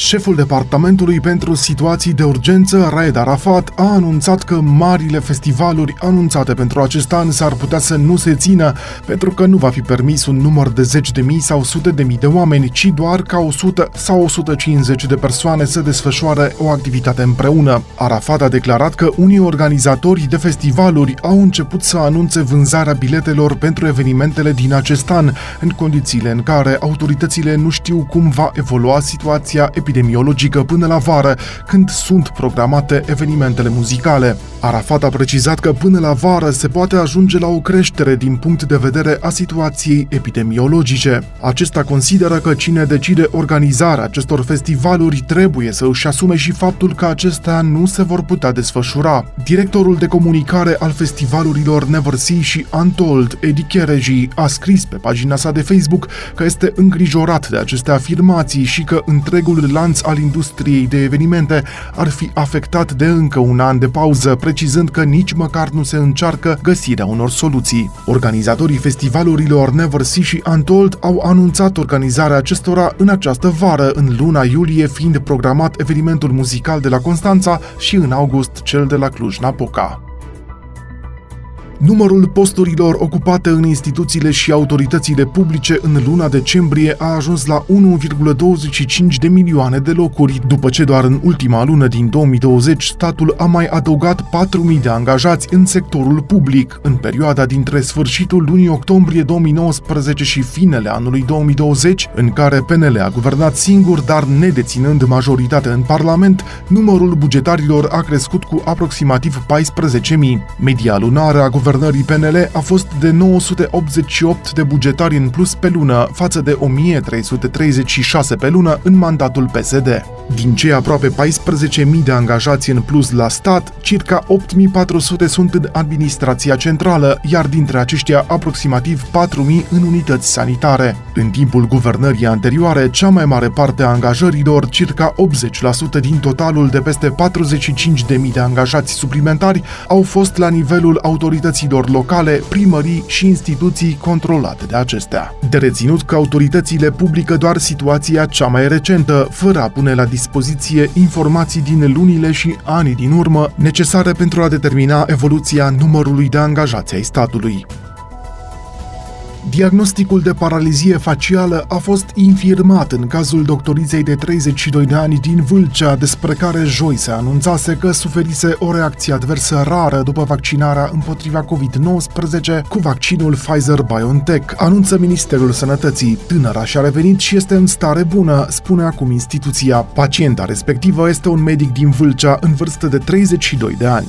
Șeful Departamentului pentru Situații de Urgență, Raed Arafat, a anunțat că marile festivaluri anunțate pentru acest an s-ar putea să nu se țină, pentru că nu va fi permis un număr de zeci de mii sau sute de mii de oameni, ci doar ca 100 sau 150 de persoane să desfășoare o activitate împreună. Arafat a declarat că unii organizatori de festivaluri au început să anunțe vânzarea biletelor pentru evenimentele din acest an, în condițiile în care autoritățile nu știu cum va evolua situația epidemiei epidemiologică până la vară, când sunt programate evenimentele muzicale. Arafat a precizat că până la vară se poate ajunge la o creștere din punct de vedere a situației epidemiologice. Acesta consideră că cine decide organizarea acestor festivaluri trebuie să își asume și faptul că acestea nu se vor putea desfășura. Directorul de comunicare al festivalurilor Never See și Untold, Eddie Kereji, a scris pe pagina sa de Facebook că este îngrijorat de aceste afirmații și că întregul lanț al industriei de evenimente ar fi afectat de încă un an de pauză, precizând că nici măcar nu se încearcă găsirea unor soluții. Organizatorii festivalurilor Never See și Untold au anunțat organizarea acestora în această vară, în luna iulie fiind programat evenimentul muzical de la Constanța și în august cel de la Cluj-Napoca. Numărul posturilor ocupate în instituțiile și autoritățile publice în luna decembrie a ajuns la 1,25 de milioane de locuri, după ce doar în ultima lună din 2020 statul a mai adăugat 4.000 de angajați în sectorul public. În perioada dintre sfârșitul lunii octombrie 2019 și finele anului 2020, în care PNL a guvernat singur, dar nedeținând majoritate în Parlament, numărul bugetarilor a crescut cu aproximativ 14.000. Media lunară a guvernat guvernării PNL a fost de 988 de bugetari în plus pe lună, față de 1336 pe lună în mandatul PSD. Din cei aproape 14.000 de angajați în plus la stat, circa 8.400 sunt în administrația centrală, iar dintre aceștia aproximativ 4.000 în unități sanitare. În timpul guvernării anterioare, cea mai mare parte a angajărilor, circa 80% din totalul de peste 45.000 de angajați suplimentari, au fost la nivelul autorității autorităților locale, primării și instituții controlate de acestea. De reținut că autoritățile publică doar situația cea mai recentă, fără a pune la dispoziție informații din lunile și anii din urmă necesare pentru a determina evoluția numărului de angajați ai statului. Diagnosticul de paralizie facială a fost infirmat în cazul doctoriței de 32 de ani din Vâlcea, despre care joi se anunțase că suferise o reacție adversă rară după vaccinarea împotriva COVID-19 cu vaccinul Pfizer-BioNTech, anunță Ministerul Sănătății. Tânăra și-a revenit și este în stare bună, spune acum instituția. Pacienta respectivă este un medic din Vâlcea în vârstă de 32 de ani.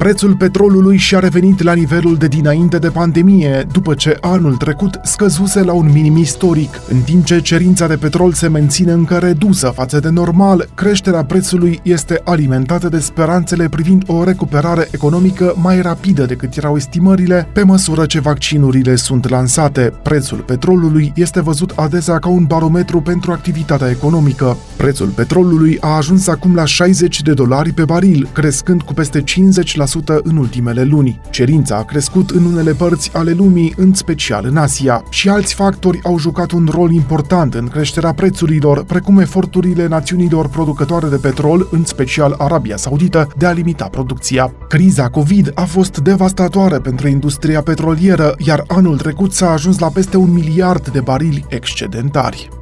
Prețul petrolului și-a revenit la nivelul de dinainte de pandemie, după ce anul trecut scăzuse la un minim istoric. În timp ce cerința de petrol se menține încă redusă față de normal, creșterea prețului este alimentată de speranțele privind o recuperare economică mai rapidă decât erau estimările, pe măsură ce vaccinurile sunt lansate. Prețul petrolului este văzut adesea ca un barometru pentru activitatea economică. Prețul petrolului a ajuns acum la 60 de dolari pe baril, crescând cu peste 50% în ultimele luni. Cerința a crescut în unele părți ale lumii, în special în Asia, și alți factori au jucat un rol important în creșterea prețurilor, precum eforturile națiunilor producătoare de petrol, în special Arabia Saudită, de a limita producția. Criza COVID a fost devastatoare pentru industria petrolieră, iar anul trecut s-a ajuns la peste un miliard de barili excedentari.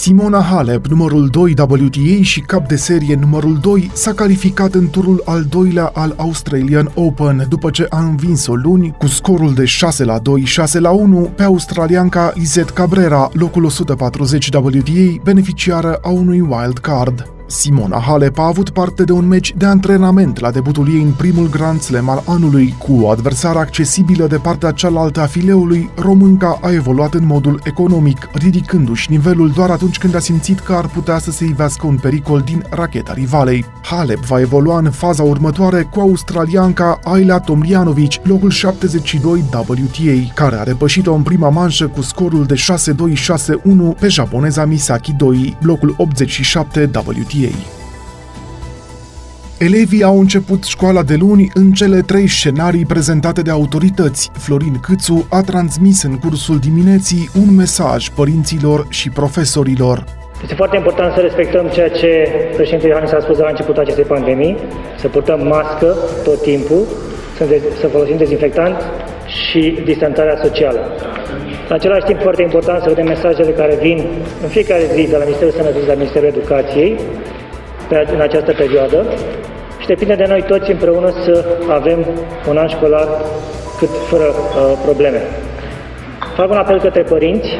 Simona Halep, numărul 2 WTA și cap de serie numărul 2, s-a calificat în turul al doilea al Australian Open după ce a învins-o luni cu scorul de 6 la 2, 6 la 1 pe australianca Izet Cabrera, locul 140 WTA, beneficiară a unui wild card. Simona Halep a avut parte de un meci de antrenament la debutul ei în primul Grand Slam al anului. Cu o adversară accesibilă de partea cealaltă a fileului, românca a evoluat în modul economic, ridicându-și nivelul doar atunci când a simțit că ar putea să se ivească un pericol din racheta rivalei. Halep va evolua în faza următoare cu australianca Ayla Tomljanovic, locul 72 WTA, care a repășit-o în prima manșă cu scorul de 6-2-6-1 pe japoneza Misaki Doi, locul 87 WTA. Elevii au început școala de luni în cele trei scenarii prezentate de autorități. Florin Câțu a transmis în cursul dimineții un mesaj părinților și profesorilor. Este foarte important să respectăm ceea ce președintele Iohannis a spus la începutul acestei pandemii, să purtăm mască tot timpul, să, de- să folosim dezinfectant și distanțarea socială. În același timp, foarte important să vedem mesajele care vin în fiecare zi de la Ministerul Sănătății, de la Ministerul Educației, pe, în această perioadă și depinde de noi toți împreună să avem un an școlar cât fără uh, probleme. Fac un apel către părinți.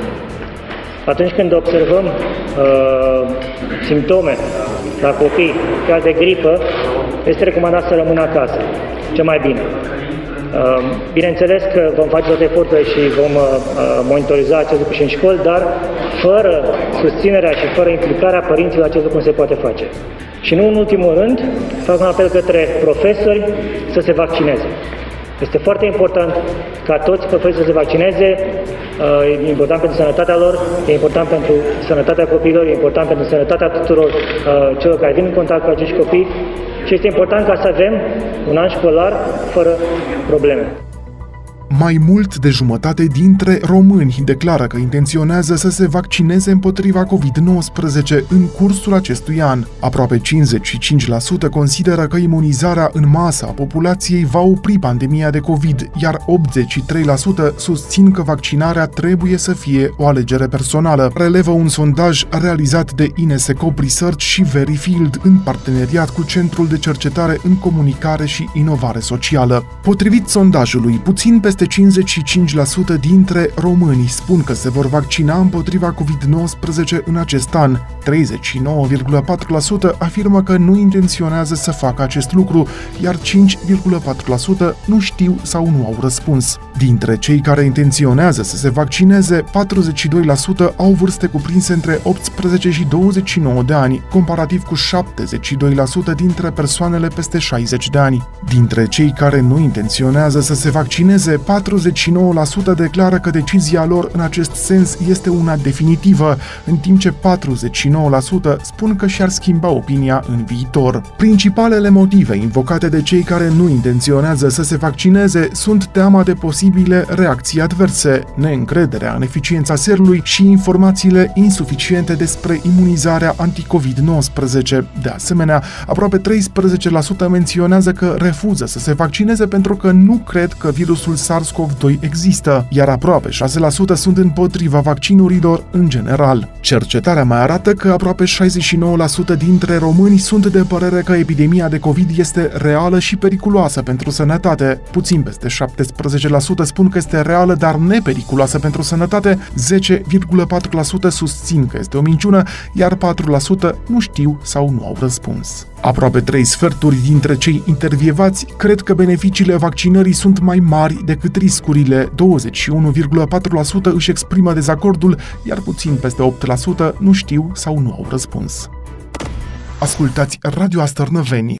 Atunci când observăm uh, simptome la copii, chiar de gripă, este recomandat să rămână acasă, ce mai bine. Uh, Bineînțeles că vom face toate eforturile și vom uh, uh, monitoriza acest lucru și în școli, dar fără susținerea și fără implicarea părinților acest lucru nu se poate face. Și nu în ultimul rând, fac un apel către profesori să se vaccineze. Este foarte important ca toți profesorii să se vaccineze, uh, e important pentru sănătatea lor, e important pentru sănătatea copiilor, e important pentru sănătatea tuturor uh, celor care vin în contact cu acești copii și este important ca să avem un an școlar fără probleme. Mai mult de jumătate dintre români declară că intenționează să se vaccineze împotriva COVID-19 în cursul acestui an. Aproape 55% consideră că imunizarea în masă a populației va opri pandemia de COVID, iar 83% susțin că vaccinarea trebuie să fie o alegere personală, relevă un sondaj realizat de Inesecop Research și Verifield în parteneriat cu Centrul de Cercetare în Comunicare și Inovare Socială. Potrivit sondajului, puțin peste 55% dintre români spun că se vor vaccina împotriva COVID-19 în acest an. 39,4% afirmă că nu intenționează să facă acest lucru, iar 5,4% nu știu sau nu au răspuns. Dintre cei care intenționează să se vaccineze, 42% au vârste cuprinse între 18 și 29 de ani, comparativ cu 72% dintre persoanele peste 60 de ani. Dintre cei care nu intenționează să se vaccineze, 49% declară că decizia lor în acest sens este una definitivă, în timp ce 49% spun că și-ar schimba opinia în viitor. Principalele motive invocate de cei care nu intenționează să se vaccineze sunt teama de posibile reacții adverse, neîncrederea în eficiența serului și informațiile insuficiente despre imunizarea anticovid-19. De asemenea, aproape 13% menționează că refuză să se vaccineze pentru că nu cred că virusul SARS-CoV-2 există, iar aproape 6% sunt împotriva vaccinurilor în general. Cercetarea mai arată că aproape 69% dintre români sunt de părere că epidemia de COVID este reală și periculoasă pentru sănătate. Puțin peste 17% spun că este reală, dar nepericuloasă pentru sănătate, 10,4% susțin că este o minciună, iar 4% nu știu sau nu au răspuns. Aproape trei sferturi dintre cei intervievați cred că beneficiile vaccinării sunt mai mari decât riscurile. 21,4% își exprimă dezacordul, iar puțin peste 8% nu știu sau nu au răspuns. Ascultați Radio Astărnăveni,